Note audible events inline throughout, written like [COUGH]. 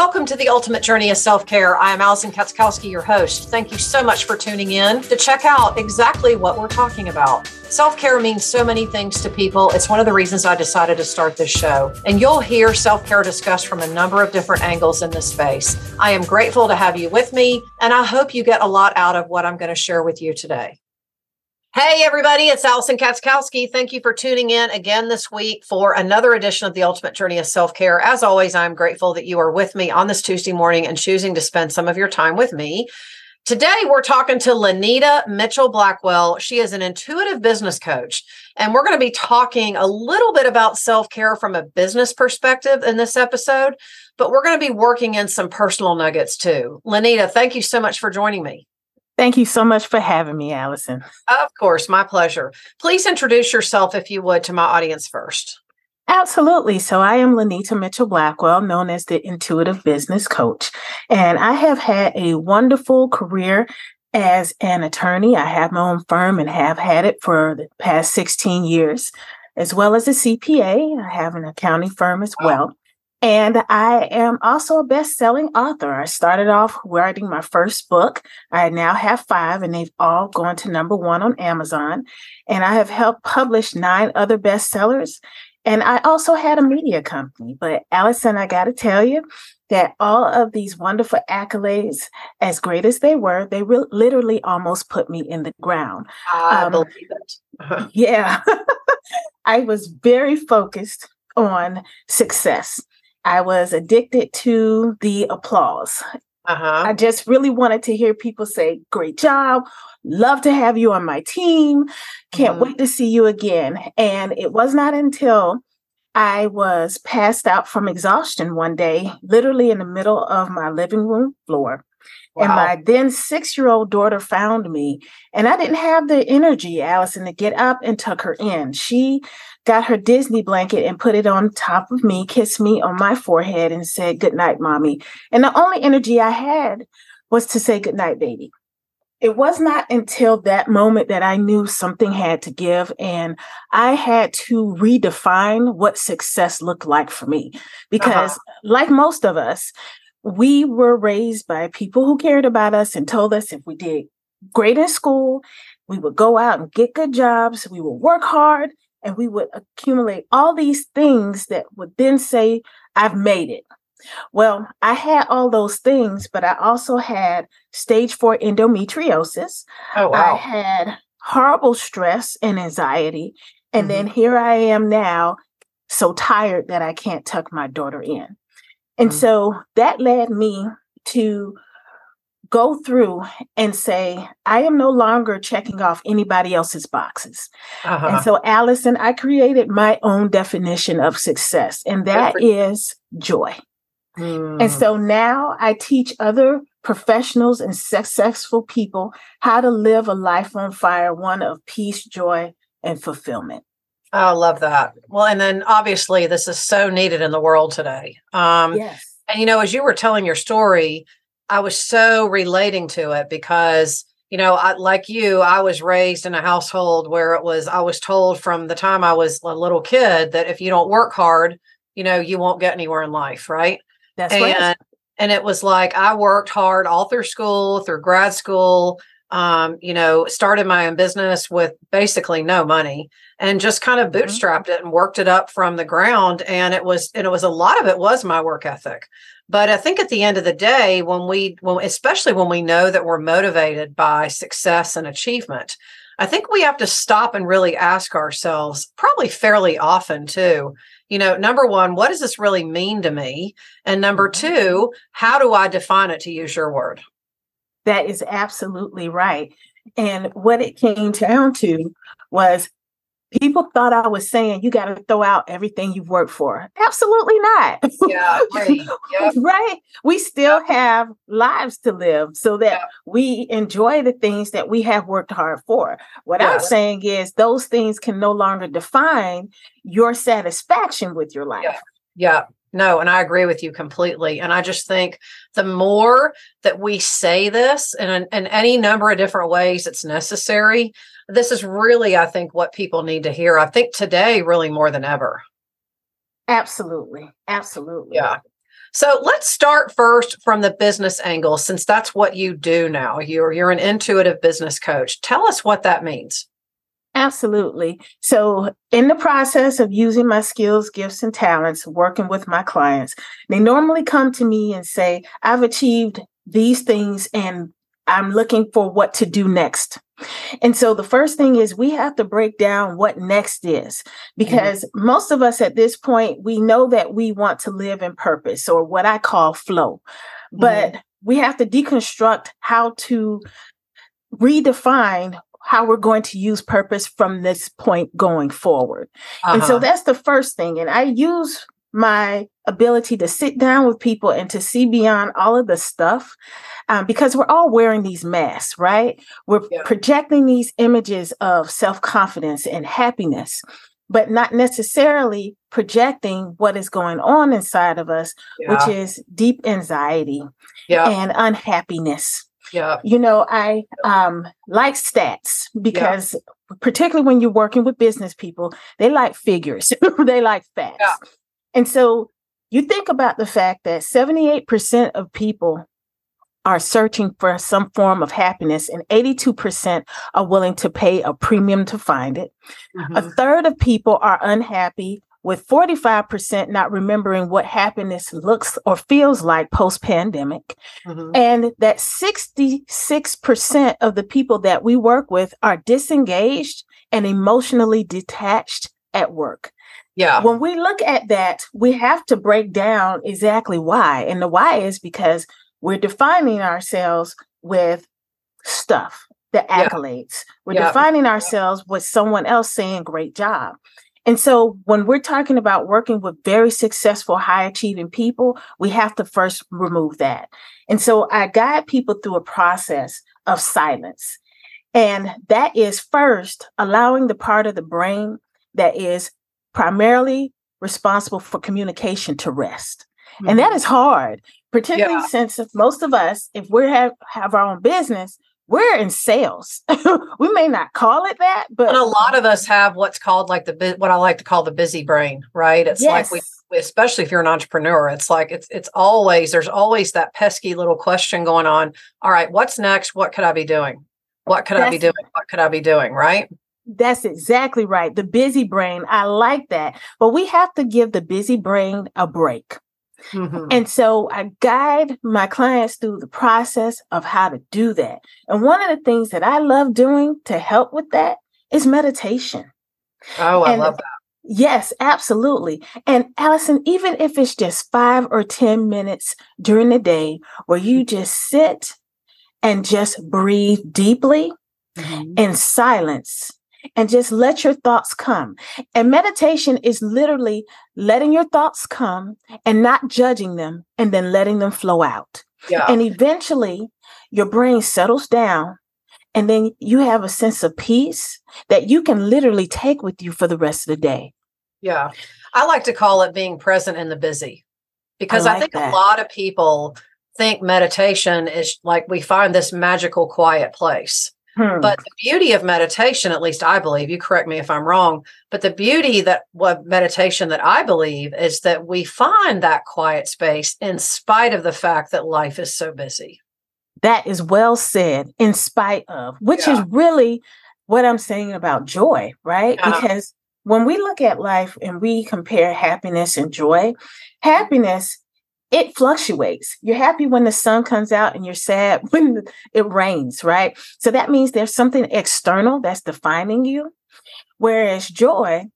Welcome to the Ultimate Journey of Self Care. I am Alison Katskowski, your host. Thank you so much for tuning in to check out exactly what we're talking about. Self care means so many things to people. It's one of the reasons I decided to start this show. And you'll hear self care discussed from a number of different angles in this space. I am grateful to have you with me, and I hope you get a lot out of what I'm going to share with you today. Hey, everybody, it's Alison Katskowski. Thank you for tuning in again this week for another edition of the Ultimate Journey of Self Care. As always, I'm grateful that you are with me on this Tuesday morning and choosing to spend some of your time with me. Today, we're talking to Lynita Mitchell Blackwell. She is an intuitive business coach, and we're going to be talking a little bit about self care from a business perspective in this episode, but we're going to be working in some personal nuggets too. Lynita, thank you so much for joining me. Thank you so much for having me, Alison. Of course, my pleasure. Please introduce yourself, if you would, to my audience first. Absolutely. So, I am Lynita Mitchell Blackwell, known as the Intuitive Business Coach, and I have had a wonderful career as an attorney. I have my own firm and have had it for the past 16 years, as well as a CPA. I have an accounting firm as well. And I am also a best selling author. I started off writing my first book. I now have five, and they've all gone to number one on Amazon. And I have helped publish nine other bestsellers. And I also had a media company. But Alison, I got to tell you that all of these wonderful accolades, as great as they were, they re- literally almost put me in the ground. I um, believe it. yeah. [LAUGHS] I was very focused on success. I was addicted to the applause. Uh-huh. I just really wanted to hear people say, Great job. Love to have you on my team. Can't mm-hmm. wait to see you again. And it was not until I was passed out from exhaustion one day, literally in the middle of my living room floor. Wow. And my then six year old daughter found me, and I didn't have the energy, Alison, to get up and tuck her in. She got her Disney blanket and put it on top of me, kissed me on my forehead, and said, Good night, mommy. And the only energy I had was to say, Good night, baby. It was not until that moment that I knew something had to give, and I had to redefine what success looked like for me. Because, uh-huh. like most of us, we were raised by people who cared about us and told us if we did great in school, we would go out and get good jobs, we would work hard, and we would accumulate all these things that would then say, I've made it. Well, I had all those things, but I also had stage four endometriosis. Oh, wow. I had horrible stress and anxiety. And mm-hmm. then here I am now, so tired that I can't tuck my daughter in. And mm-hmm. so that led me to go through and say, I am no longer checking off anybody else's boxes. Uh-huh. And so, Alison, I created my own definition of success, and that is joy. Mm. And so now I teach other professionals and successful people how to live a life on fire, one of peace, joy, and fulfillment. I love that. Well, and then obviously this is so needed in the world today. Um, yes. And you know, as you were telling your story, I was so relating to it because, you know, I, like you, I was raised in a household where it was, I was told from the time I was a little kid that if you don't work hard, you know, you won't get anywhere in life. Right. That's and, right. And it was like I worked hard all through school, through grad school, um, you know, started my own business with basically no money and just kind of mm-hmm. bootstrapped mm-hmm. it and worked it up from the ground. And it was, and it was a lot of it was my work ethic. But I think at the end of the day, when we, when, especially when we know that we're motivated by success and achievement, I think we have to stop and really ask ourselves, probably fairly often too, you know, number one, what does this really mean to me? And number mm-hmm. two, how do I define it to use your word? That is absolutely right. And what it came down to was people thought I was saying you got to throw out everything you've worked for. Absolutely not. Yeah, right. Yep. [LAUGHS] right. We still have lives to live so that we enjoy the things that we have worked hard for. What I'm saying is those things can no longer define your satisfaction with your life. Yeah. yeah. No, and I agree with you completely. And I just think the more that we say this in, in any number of different ways it's necessary, this is really, I think, what people need to hear. I think today, really more than ever. Absolutely. Absolutely. Yeah. So let's start first from the business angle, since that's what you do now. You're you're an intuitive business coach. Tell us what that means. Absolutely. So, in the process of using my skills, gifts, and talents, working with my clients, they normally come to me and say, I've achieved these things and I'm looking for what to do next. And so the first thing is we have to break down what next is mm-hmm. because mm-hmm. most of us at this point, we know that we want to live in purpose or what I call flow, but mm-hmm. we have to deconstruct how to redefine how we're going to use purpose from this point going forward. Uh-huh. And so uh-huh. that's the first thing. And I use my ability to sit down with people and to see beyond all of the stuff um, because we're all wearing these masks, right? We're yeah. projecting these images of self confidence and happiness, but not necessarily projecting what is going on inside of us, yeah. which is deep anxiety yeah. and unhappiness. Yeah. You know, I um, like stats because particularly when you're working with business people, they like figures, [LAUGHS] they like facts. And so you think about the fact that 78% of people are searching for some form of happiness, and 82% are willing to pay a premium to find it. Mm-hmm. A third of people are unhappy, with 45% not remembering what happiness looks or feels like post pandemic. Mm-hmm. And that 66% of the people that we work with are disengaged and emotionally detached at work. Yeah. When we look at that, we have to break down exactly why. And the why is because we're defining ourselves with stuff, the accolades. Yeah. We're yeah. defining ourselves with someone else saying, great job. And so when we're talking about working with very successful, high achieving people, we have to first remove that. And so I guide people through a process of silence. And that is first allowing the part of the brain that is primarily responsible for communication to rest. Mm-hmm. And that mm-hmm. hard, particularly yeah. since most of us, if we have, have our own business, we're in sales. [LAUGHS] we may not call it that, but and a lot of us have what's called like the what I like to call the busy brain, right? It's yes. like we especially if you're an entrepreneur, it's like it's it's always there's always that pesky little question going on. All right, what's next? What could I be doing? What could That's, I be doing? What could I be doing? Right? That's exactly right. The busy brain. I like that. But we have to give the busy brain a break. Mm-hmm. And so I guide my clients through the process of how to do that. And one of the things that I love doing to help with that is meditation. Oh, I and love that. Yes, absolutely. And Alison, even if it's just five or 10 minutes during the day where you just sit and just breathe deeply mm-hmm. in silence and just let your thoughts come. And meditation is literally letting your thoughts come and not judging them and then letting them flow out. Yeah. And eventually your brain settles down and then you have a sense of peace that you can literally take with you for the rest of the day. Yeah. I like to call it being present in the busy because I, like I think that. a lot of people think meditation is like we find this magical quiet place. Hmm. But the beauty of meditation, at least I believe, you correct me if I'm wrong, but the beauty that what meditation that I believe is that we find that quiet space in spite of the fact that life is so busy. That is well said, in spite of, which yeah. is really what I'm saying about joy, right? Yeah. Because when we look at life and we compare happiness and joy, happiness it fluctuates. You're happy when the sun comes out and you're sad [LAUGHS] when it rains, right? So that means there's something external that's defining you. Whereas joy,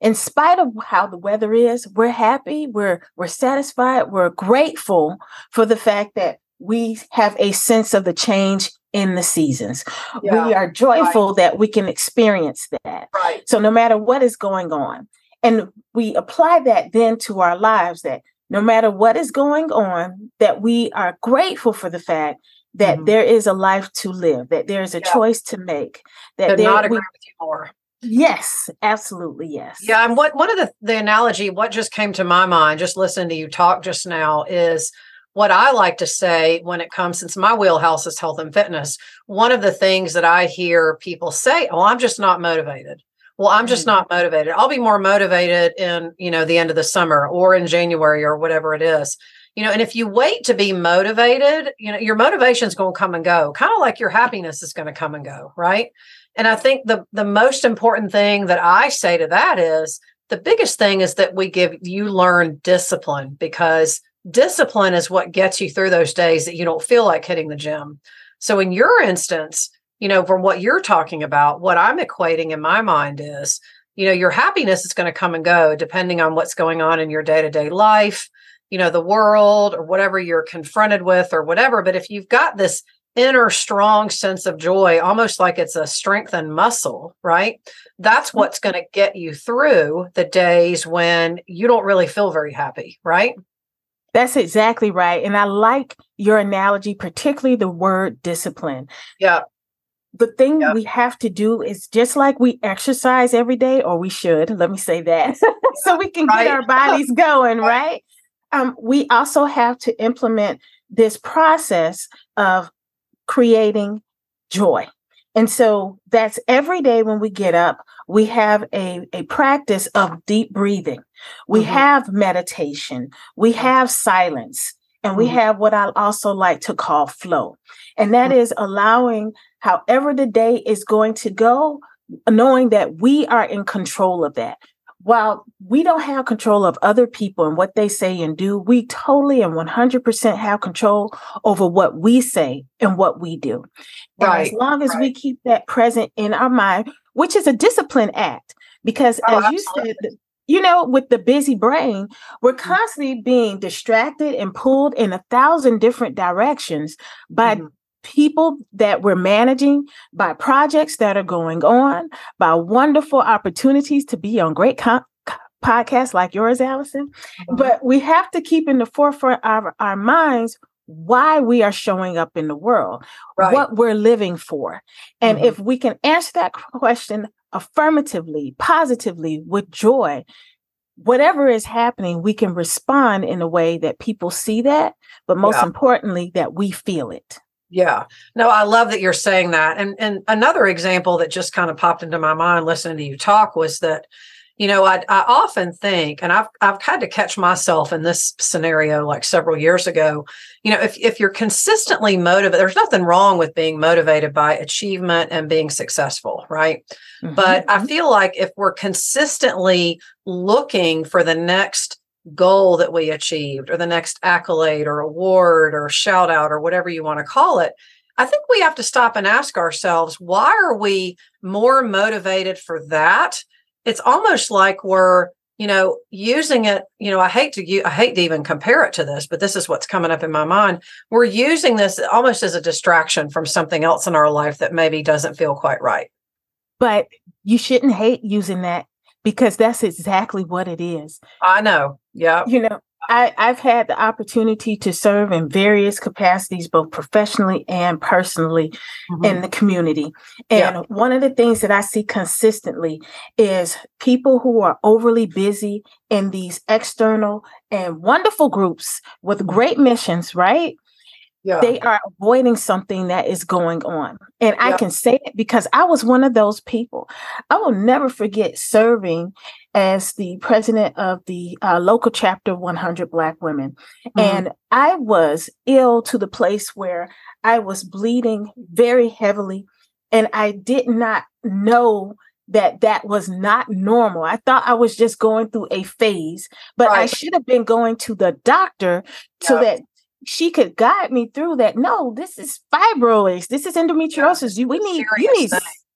in spite of how the weather is, we're happy, we're we're satisfied, we're grateful for the fact that we have a sense of the change in the seasons. Yeah, we are joyful right. that we can experience that. Right. So no matter what is going on, and we apply that then to our lives that no matter what is going on, that we are grateful for the fact that mm-hmm. there is a life to live, that there is a yeah. choice to make. That there, not agree we, with you more. Yes, absolutely, yes. Yeah, and what one of the the analogy, what just came to my mind, just listening to you talk just now, is what I like to say when it comes, since my wheelhouse is health and fitness. One of the things that I hear people say, "Oh, I'm just not motivated." Well i'm just mm-hmm. not motivated. I'll be more motivated in you know the end of the summer or in january or whatever it is. You know and if you wait to be motivated you know your motivation is going to come and go kind of like your happiness is going to come and go right? And i think the the most important thing that i say to that is the biggest thing is that we give you learn discipline because discipline is what gets you through those days that you don't feel like hitting the gym. So in your instance you know from what you're talking about what i'm equating in my mind is you know your happiness is going to come and go depending on what's going on in your day-to-day life you know the world or whatever you're confronted with or whatever. But if you've got this inner strong sense of joy almost like it's a strengthened muscle right? That's mm-hmm. what's going to get you through the days when you don't really feel very happy right? That's exactly right and i like your analogy particularly the word discipline. Yeah the thing yeah. we have to do is just like we exercise every day or we should let me say that [LAUGHS] so we can right. get our [LAUGHS] bodies going right um, we also have to implement this process of creating joy. And so that's every day when we get up, we have a, a practice of deep breathing. We mm-hmm. have meditation. We have silence. And we mm-hmm. have what I also like to call flow. And that mm-hmm. is allowing however the day is going to go, knowing that we are in control of that while we don't have control of other people and what they say and do, we totally and 100% have control over what we say and what we do. And right, as long as right. we keep that present in our mind, which is a discipline act, because oh, as absolutely. you said, you know, with the busy brain, we're mm-hmm. constantly being distracted and pulled in a thousand different directions by mm-hmm people that we're managing, by projects that are going on, by wonderful opportunities to be on great con- podcasts like yours, Alison. Mm-hmm. But we have to keep in the forefront of our minds why we are showing up in the world, right. what we're living for. And mm-hmm. if we can answer that question affirmatively, positively, with joy, whatever is happening, we can respond in a way that people see that, but most yeah. importantly, that we feel it. Yeah. No, I love that you're saying that. And and another example that just kind of popped into my mind listening to you talk was that, you know, I I often think, and I've I've had to catch myself in this scenario like several years ago, you know, if if you're consistently motivated, there's nothing wrong with being motivated by achievement and being successful, right? Mm-hmm. But I mm-hmm. feel like if we're consistently looking for the next goal that we achieved or the next accolade or award or shout out or whatever you want to call it i think we have to stop and ask ourselves why are we more motivated for that? It's almost like we're you know using it you know i hate to i hate to even compare it to this but this is what's coming up in my mind. We're using this almost as a distraction from something else in our life that maybe doesn't feel quite right. But you shouldn't hate using that because that's exactly what it is. I know. Yeah. You know, I, I've had the opportunity to serve in various capacities, both professionally and personally mm-hmm. in the community. And yeah. one of the things that I see consistently is people who are overly busy in these external and wonderful groups with mm-hmm. great missions, right? Yeah. they are avoiding something that is going on. And yeah. I can say it because I was one of those people. I will never forget serving as the president of the uh, local chapter 100 Black Women. Mm-hmm. And I was ill to the place where I was bleeding very heavily. And I did not know that that was not normal. I thought I was just going through a phase, but right. I should have been going to the doctor so that she could guide me through that. No, this is fibroids. This is endometriosis. You we need you need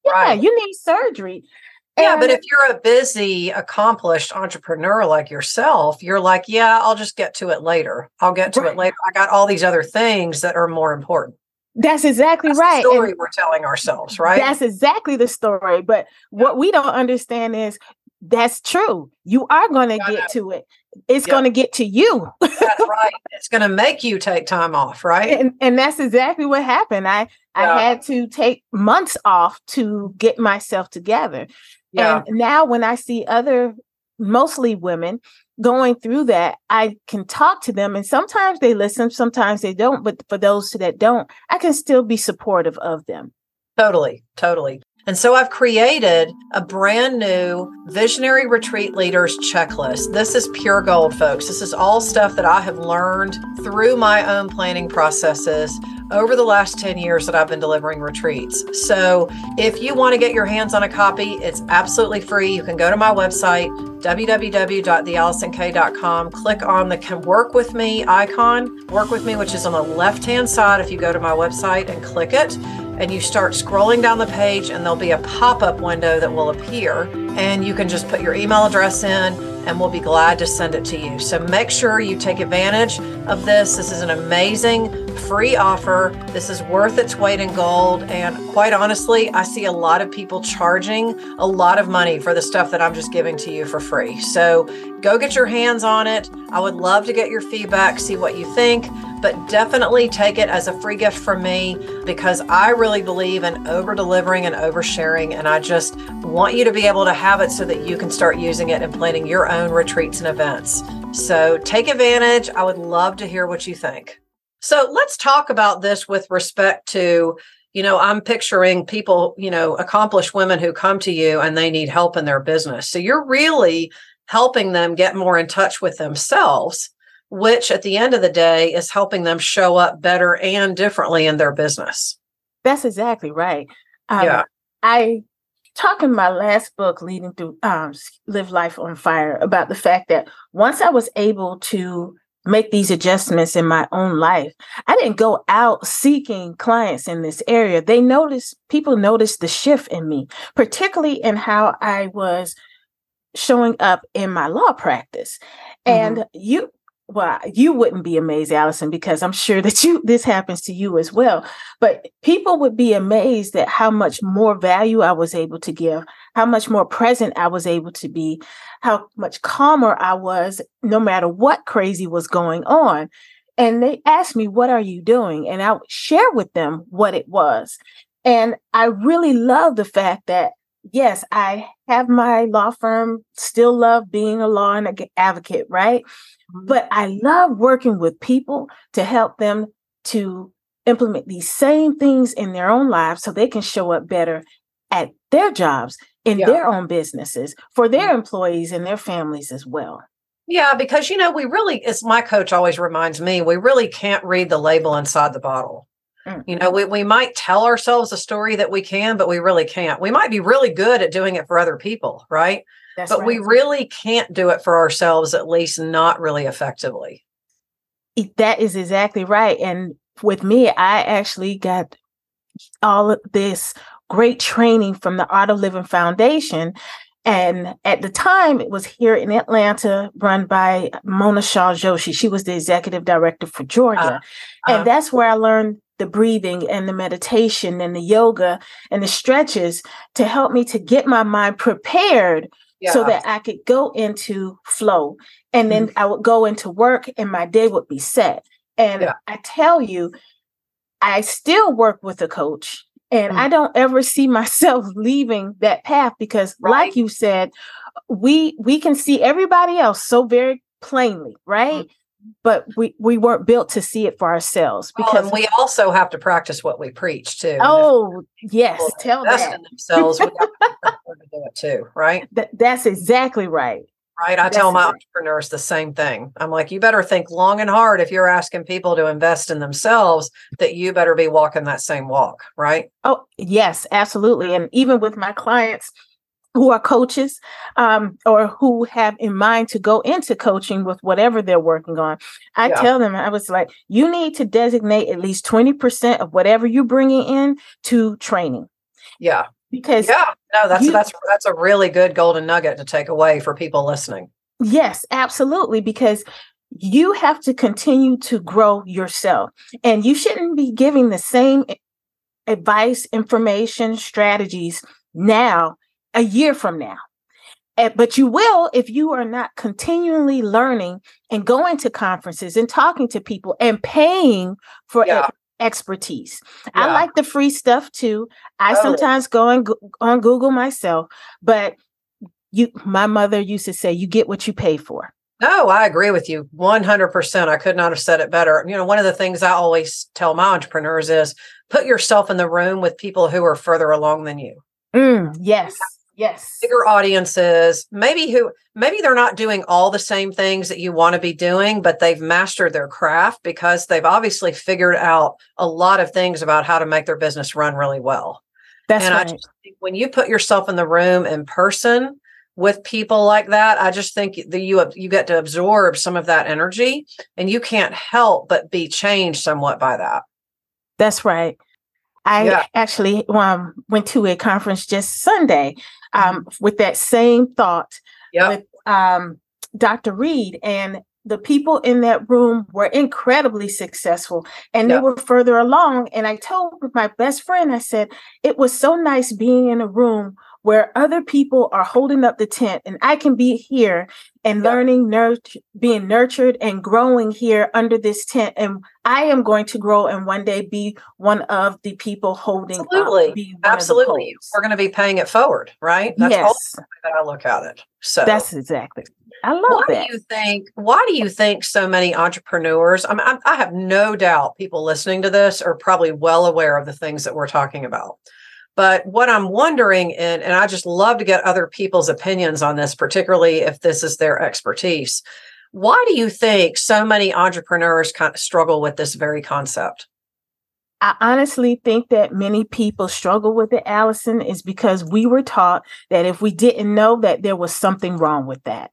yeah, you need surgery. Yeah, and, but if you're a busy, accomplished entrepreneur like yourself, you're like, yeah, I'll just get to it later. I'll get to right. it later. I got all these other things that are more important. That's exactly that's right. story and we're telling ourselves, right? That's exactly the story. But what we don't understand is that's true. You are going to get to it. It's yep. going to get to you. [LAUGHS] that's right. It's going to make you take time off, right? And, and that's exactly what happened. I yeah. I had to take months off to get myself together. Yeah. And now when I see other mostly women going through that, I can talk to them and sometimes they listen, sometimes they don't, but for those that don't, I can still be supportive of them. Totally, totally. And so I've created a brand new Visionary Retreat Leaders checklist. This is pure gold, folks. This is all stuff that I have learned through my own planning processes over the last 10 years that I've been delivering retreats. So if you want to get your hands on a copy, it's absolutely free. You can go to my website, www.thealisonk.com, click on the Can Work With Me icon, Work With Me, which is on the left hand side if you go to my website and click it and you start scrolling down the page and there'll be a pop-up window that will appear and you can just put your email address in and we'll be glad to send it to you. So make sure you take advantage of this. This is an amazing free offer. This is worth its weight in gold. And quite honestly, I see a lot of people charging a lot of money for the stuff that I'm just giving to you for free. So go get your hands on it. I would love to get your feedback, see what you think but definitely take it as a free gift from me because I really believe in over delivering and oversharing. And I just want you to be able to have it so that you can start using it and planning your own retreats and events. So take advantage. I would love to hear what you think. So let's talk about this with respect to you know, I'm picturing people, you know, accomplished women who come to you and they need help in their business. So you're really helping them get more in touch with themselves which at the end of the day is helping them show up better and differently in their business. That's exactly right. Um, yeah. I talk in my last book, Leading Through um, Live Life on Fire, about the fact that once I was able to make these adjustments in my own life, I didn't go out seeking clients in this area. They noticed, people noticed the shift in me, particularly in how I was showing up in my law practice. And mm-hmm. you well, you wouldn't be amazed, Alison, because I'm sure that you this happens to you as well. But people would be amazed at how much more value I was able to give, how much more present I was able to be, how much calmer I was, no matter what crazy was going on. And they asked me, What are you doing? And I would share with them what it was. And I really love the fact that yes, I have my law firm, still love being a law and advocate, right? Mm-hmm. But I love working with people to help them to implement these same things in their own lives so they can show up better at their jobs, in yeah. their own businesses, for their mm-hmm. employees and their families as well. Yeah, because you know, we really, as my coach always reminds me, we really can't read the label inside the bottle. Mm. You know, we, we might tell ourselves a story that we can, but we really can't. We might be really good at doing it for other people, right? That's but right. we really can't do it for ourselves, at least not really effectively. That is exactly right. And with me, I actually got all of this great training from the Art of Living Foundation. And at the time, it was here in Atlanta, run by Mona Shaw Joshi. She was the executive director for Georgia. Uh, uh, and that's where I learned the breathing and the meditation and the yoga and the stretches to help me to get my mind prepared yeah. so that I could go into flow. And then mm-hmm. I would go into work and my day would be set. And yeah. I tell you, I still work with a coach and mm-hmm. I don't ever see [LAUGHS] myself leaving that path because right. like you said, we we can see everybody else so very plainly, right? Mm-hmm but we we weren't built to see it for ourselves because we also have to practice what we preach too. Oh yes, tell that. themselves, we [LAUGHS] have to do it too, right? That, that's exactly right. Right. I that's tell my entrepreneurs the same thing. I'm like, you better think long and hard if you're asking people to invest in themselves, that you better be walking that same walk, right? Oh, yes, absolutely. And even with my clients, who are coaches um, or who have in mind to go into coaching with whatever they're working on. I yeah. tell them, I was like, you need to designate at least 20% of whatever you're bringing in to training. Yeah. Because yeah, no, that's you, that's that's a really good golden nugget to take away for people listening. Yes, absolutely. Because you have to continue to grow yourself, and you shouldn't be giving the same advice, information, strategies now a year from now. But you will if you are not continually learning and going to conferences and talking to people and paying for yeah. expertise. Yeah. I like the free stuff too. I oh. sometimes go on, on Google myself, but you my mother used to say you get what you pay for. No, I agree with you 100%. I could not have said it better. You know, one of the things I always tell my entrepreneurs is put yourself in the room with people who are further along than you. Mm, yes. Yes. Bigger audiences, maybe who maybe they're not doing all the same things that you want to be doing, but they've mastered their craft because they've obviously figured out a lot of things about how to make their business run really well. That's and right. I just think when you put yourself in the room in person with people like that, I just think that you you get to absorb some of that energy, and you can't help but be changed somewhat by that. That's right. I yeah. actually um, went to a conference just Sunday um, with that same thought yep. with um, Dr. Reed. And the people in that room were incredibly successful and yep. they were further along. And I told my best friend, I said, it was so nice being in a room where other people are holding up the tent and I can be here and yeah. learning, nurt- being nurtured and growing here under this tent. And I am going to grow and one day be one of the people holding Absolutely. Up, Absolutely. We're going to be paying it forward, right? That's yes. that I look at it. So that's exactly. I love why that. do you think? Why do you think so many entrepreneurs? I mean, I, I have no doubt people listening to this are probably well aware of the things that we're talking about. But what I'm wondering, and, and I just love to get other people's opinions on this, particularly if this is their expertise. Why do you think so many entrepreneurs kind of struggle with this very concept? I honestly think that many people struggle with it, Alison, is because we were taught that if we didn't know that there was something wrong with that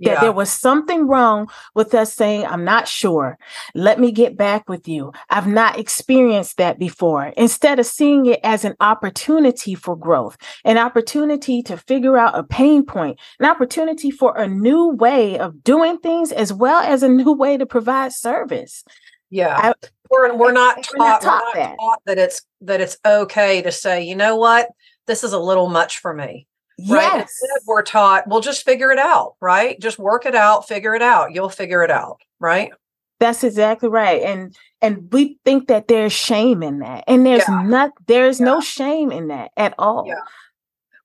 that yeah. there was something wrong with us saying, I'm not sure. Let me get back with you. I've not experienced that before. Instead of seeing it as an opportunity for growth, an opportunity to figure out a pain point, an opportunity for a new way of doing things, as well as a new way to provide service. Yeah. I, we're, we're not taught, we're not taught, we're not that. taught that it's that it's okay to say, you know what, this is a little much for me Right. Yes. We're taught, we'll just figure it out, right? Just work it out, figure it out. You'll figure it out, right? That's exactly right. And and we think that there's shame in that. And there's yeah. not there's yeah. no shame in that at all. Yeah.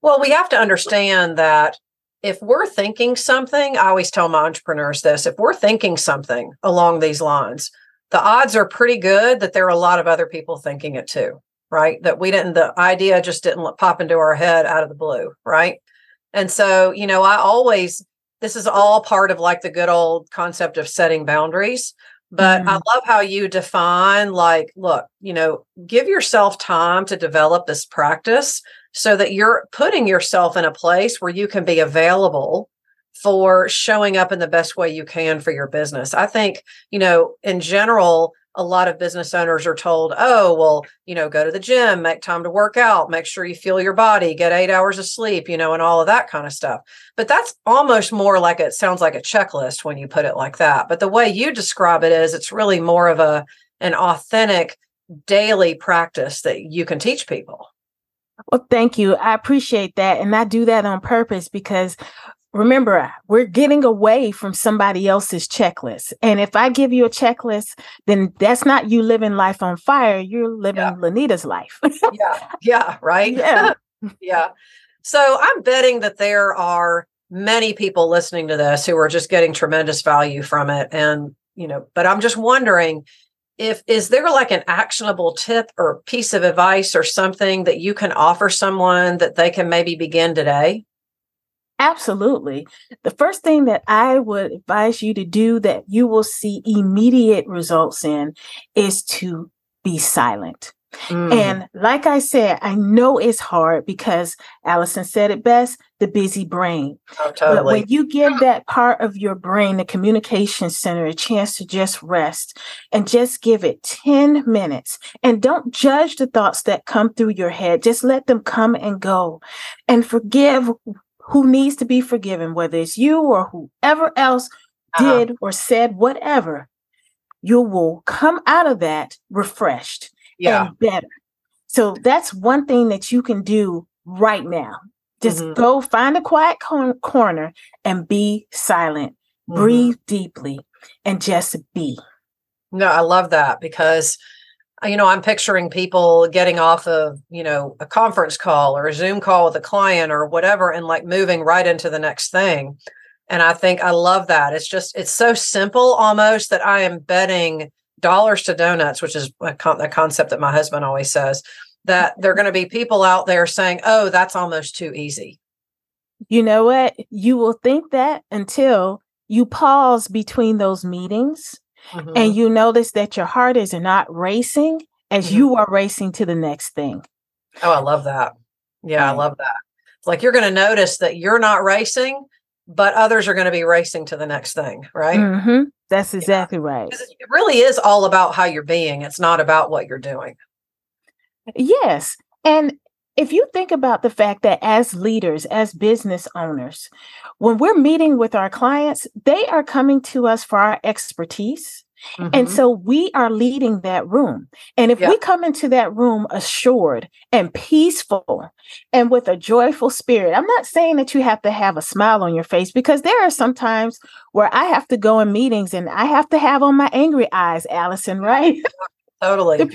Well, we have to understand that if we're thinking something, I always tell my entrepreneurs this, if we're thinking something along these lines, the odds are pretty good that there are a lot of other people thinking it too right? That we didn't, the idea just didn't pop into our head out of the blue, right? And so, you know, I always, this is all part of like the good old concept of setting boundaries. But mm-hmm. I love how you define, like, look, you know, give yourself time to develop this practice so that you're putting yourself in a place where you can be available for showing up in the best way you can for your business. I think, you know, in general, a lot of business owners are told, oh, well, you know, go to the gym, make time to work out, make sure you feel your body, get eight hours of sleep, you know, and all of that kind of stuff. But that's almost more like it sounds like a checklist when you put it like that. But the way you describe it is it's really more of a an authentic daily practice that you can teach people. Well, thank you. I appreciate that. And I do that on purpose because remember we're getting away from somebody else's checklist. And if i give you a checklist then that's not you living life on fire you're living yeah. Lynita's life. Yeah yeah [LAUGHS] right? Yeah. [LAUGHS] Yeah. So i'm betting that there are many people listening to this who are just getting tremendous value from it and you know but i'm just wondering if is there like an actionable tip or piece of advice or something that you can offer someone that they can maybe begin today Absolutely. The first thing that I would advise you to do that you will see immediate results in is to be silent. Mm. And like I said, I know it's hard because Alison said it best the busy brain. Oh, totally. But when you give that part of your brain, the communication center, a chance to just rest and just give it 10 minutes and don't judge the thoughts that come through your head, just let them come and go and forgive who needs to be forgiven, whether it's you or whoever else uh-huh. did or said whatever, you will come out of that refreshed yeah. and better. So that's one thing that you can do right now. Just mm-hmm. go find a quiet corner and be silent, mm-hmm. breathe deeply, and just be. No, I love that because you know, I'm picturing people getting off of, you know, a conference call or a Zoom call with a client or whatever and like moving right into the next thing. And I think I love that. It's just, it's so simple almost that I am betting dollars to donuts, which is a, con- a concept that my husband always says. that [LAUGHS] there are going to be people out there saying, oh, that's almost too easy. You know what? You will think that until you pause between those meetings mm-hmm. and you notice that your heart is not racing as mm-hmm. you are racing to the next thing. Oh, I love that. Yeah, I love that. It's like you're going to notice that you're not racing, but others are going to be racing to the next thing, right? Mm-hmm. That's exactly yeah. right. It really is all about how you're being. It's not about what you're doing. Yes. And if you think about the fact that as leaders, as business owners, when we're meeting with our clients, they are coming to us for our expertise. Mm-hmm. And so we are leading that room. And if yeah. we come into that room assured and peaceful and with a joyful spirit, I'm not saying that you have to have a smile on your face because there are some times where I have to go in meetings and I have to have on my angry eyes, Alison, [LAUGHS] right? Totally.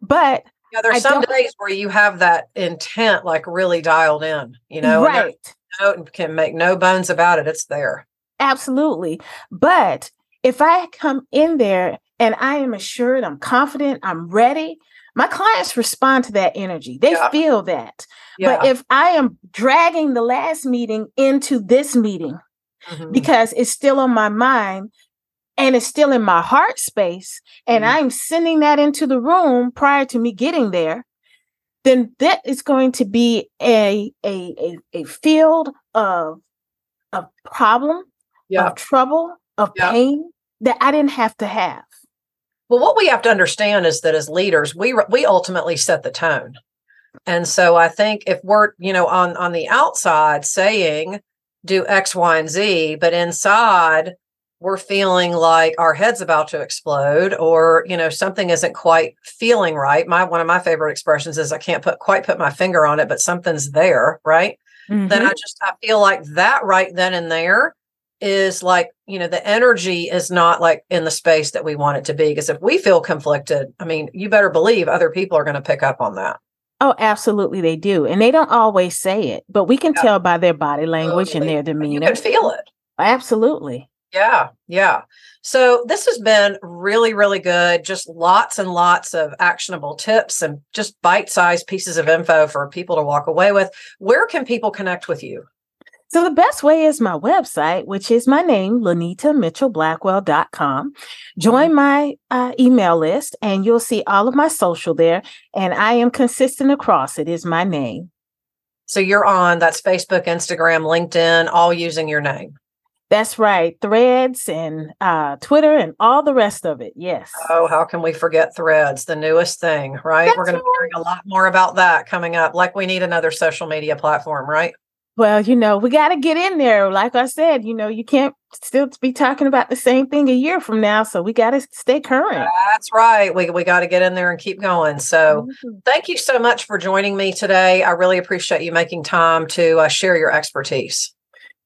but yeah, there's I some days where you have that intent like really dialed in, you know, right. And can make no bones about it. It's there. Absolutely. But if I come in there and I am assured, I'm confident, I'm ready, my clients respond to that energy. They yeah. feel that. Yeah. But if I am dragging the last meeting into this meeting mm-hmm. because it's still on my mind, and it's still in my heart space and mm-hmm. i'm sending that into the room prior to me getting there then that is going to be a a a, a field of of problem yeah. of trouble of yeah. pain that i didn't have to have well what we have to understand is that as leaders we we ultimately set the tone and so i think if we're you know on on the outside saying do x y and z but inside we're feeling like our head's about to explode or you know something isn't quite feeling right my one of my favorite expressions is i can't put quite put my finger on it but something's there right mm-hmm. then i just i feel like that right then and there is like you know the energy is not like in the space that we want it to be because if we feel conflicted i mean you better believe other people are going to pick up on that Oh, absolutely, they do, and they don't always say it, but we can yeah. tell by their body language totally. and their demeanor. You can feel it. Absolutely. Yeah, yeah. So this has been really, really good. Just lots and lots of actionable tips and just bite sized pieces of info for people to walk away with. Where can people connect with you? So the best way is my website, which is my name, LynitaMitchellBlackwell.com. Join mm-hmm. my uh, email list and you'll see all of my social there. And I am consistent across it is my name. So you're on that's Facebook, Instagram, LinkedIn, all using your name. That's right. Threads and uh, Twitter and all the rest of it. Yes. Oh, how can we forget threads, the newest thing, right? That's We're going to be hearing a lot more about that coming up. Like we need another social media platform, right? Well, you know, we got to get in there. Like I said, you know, you can't still be talking about the same thing a year from now. So we got to stay current. That's right. We, we got to get in there and keep going. So mm-hmm. thank you so much for joining me today. I really appreciate you making time to uh, share your expertise.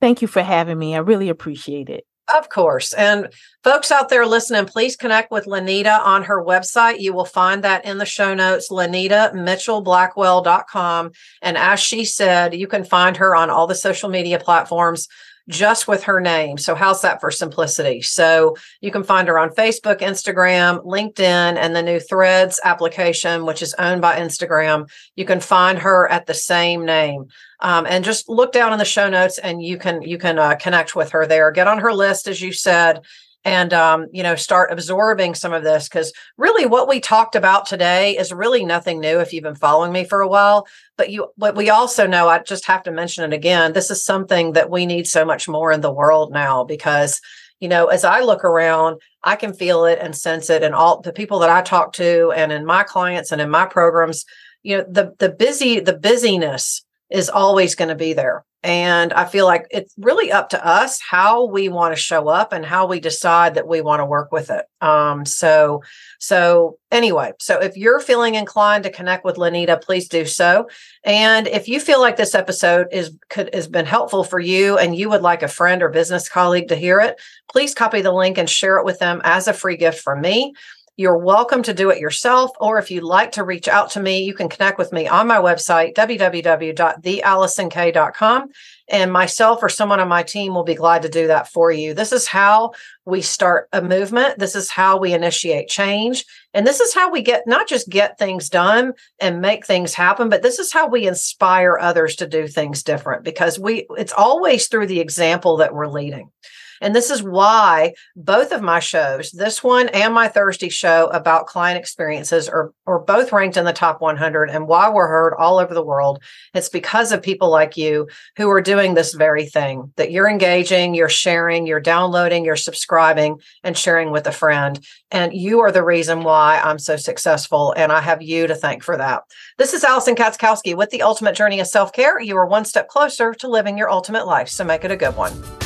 Thank you for having me. I really appreciate it. Of course. And folks out there listening, please connect with Lynita on her website. You will find that in the show notes, LynitaMitchellBlackwell.com. And as she said, you can find her on all the social media platforms just with her name. So, how's that for simplicity? So, you can find her on Facebook, Instagram, LinkedIn, and the new Threads application, which is owned by Instagram. You can find her at the same name. Um, and just look down in the show notes and you can you can uh, connect with her there. Get on her list as you said and um, you know start absorbing some of this because really what we talked about today is really nothing new if you've been following me for a while. But you but we also know i just have to mention it again this is something that we need so much more in the world now because you know as i look around i can feel it and sense it and all the people that i talk to and in my clients and in my programs. You know the the busy the busyness is always going to be there and I feel like it's really up to us how we want to show up and how we decide that we want to work with it. Um, so, so anyway, so if you're feeling inclined to connect with Lynita, please do so. And if you feel like this episode is could has been helpful for you and you would like a friend or business colleague to hear it, please copy the link and share it with them as a free gift from me. You're welcome to do it yourself, or if you'd like to reach out to me, you can connect with me on my website, www.thealisonk.com. And myself or someone on my team will be glad to do that for you. This is how we start a movement. This is how we initiate change. And this is how we get not just get things done and make things happen, but this is how we inspire others to do things different because we it's always through the example that we're leading. And this is why both of my shows, this one and my Thursday show about client experiences, are, are both ranked in the top 100 and why we're heard all over the world. It's because of people like you who are doing this very thing that you're engaging, you're sharing, you're downloading, you're subscribing, and sharing with a friend. And you are the reason why I'm so successful. And I have you to thank for that. This is Alison Katzkowski with the Ultimate Journey of Self Care. You are one step closer to living your ultimate life. So make it a good one.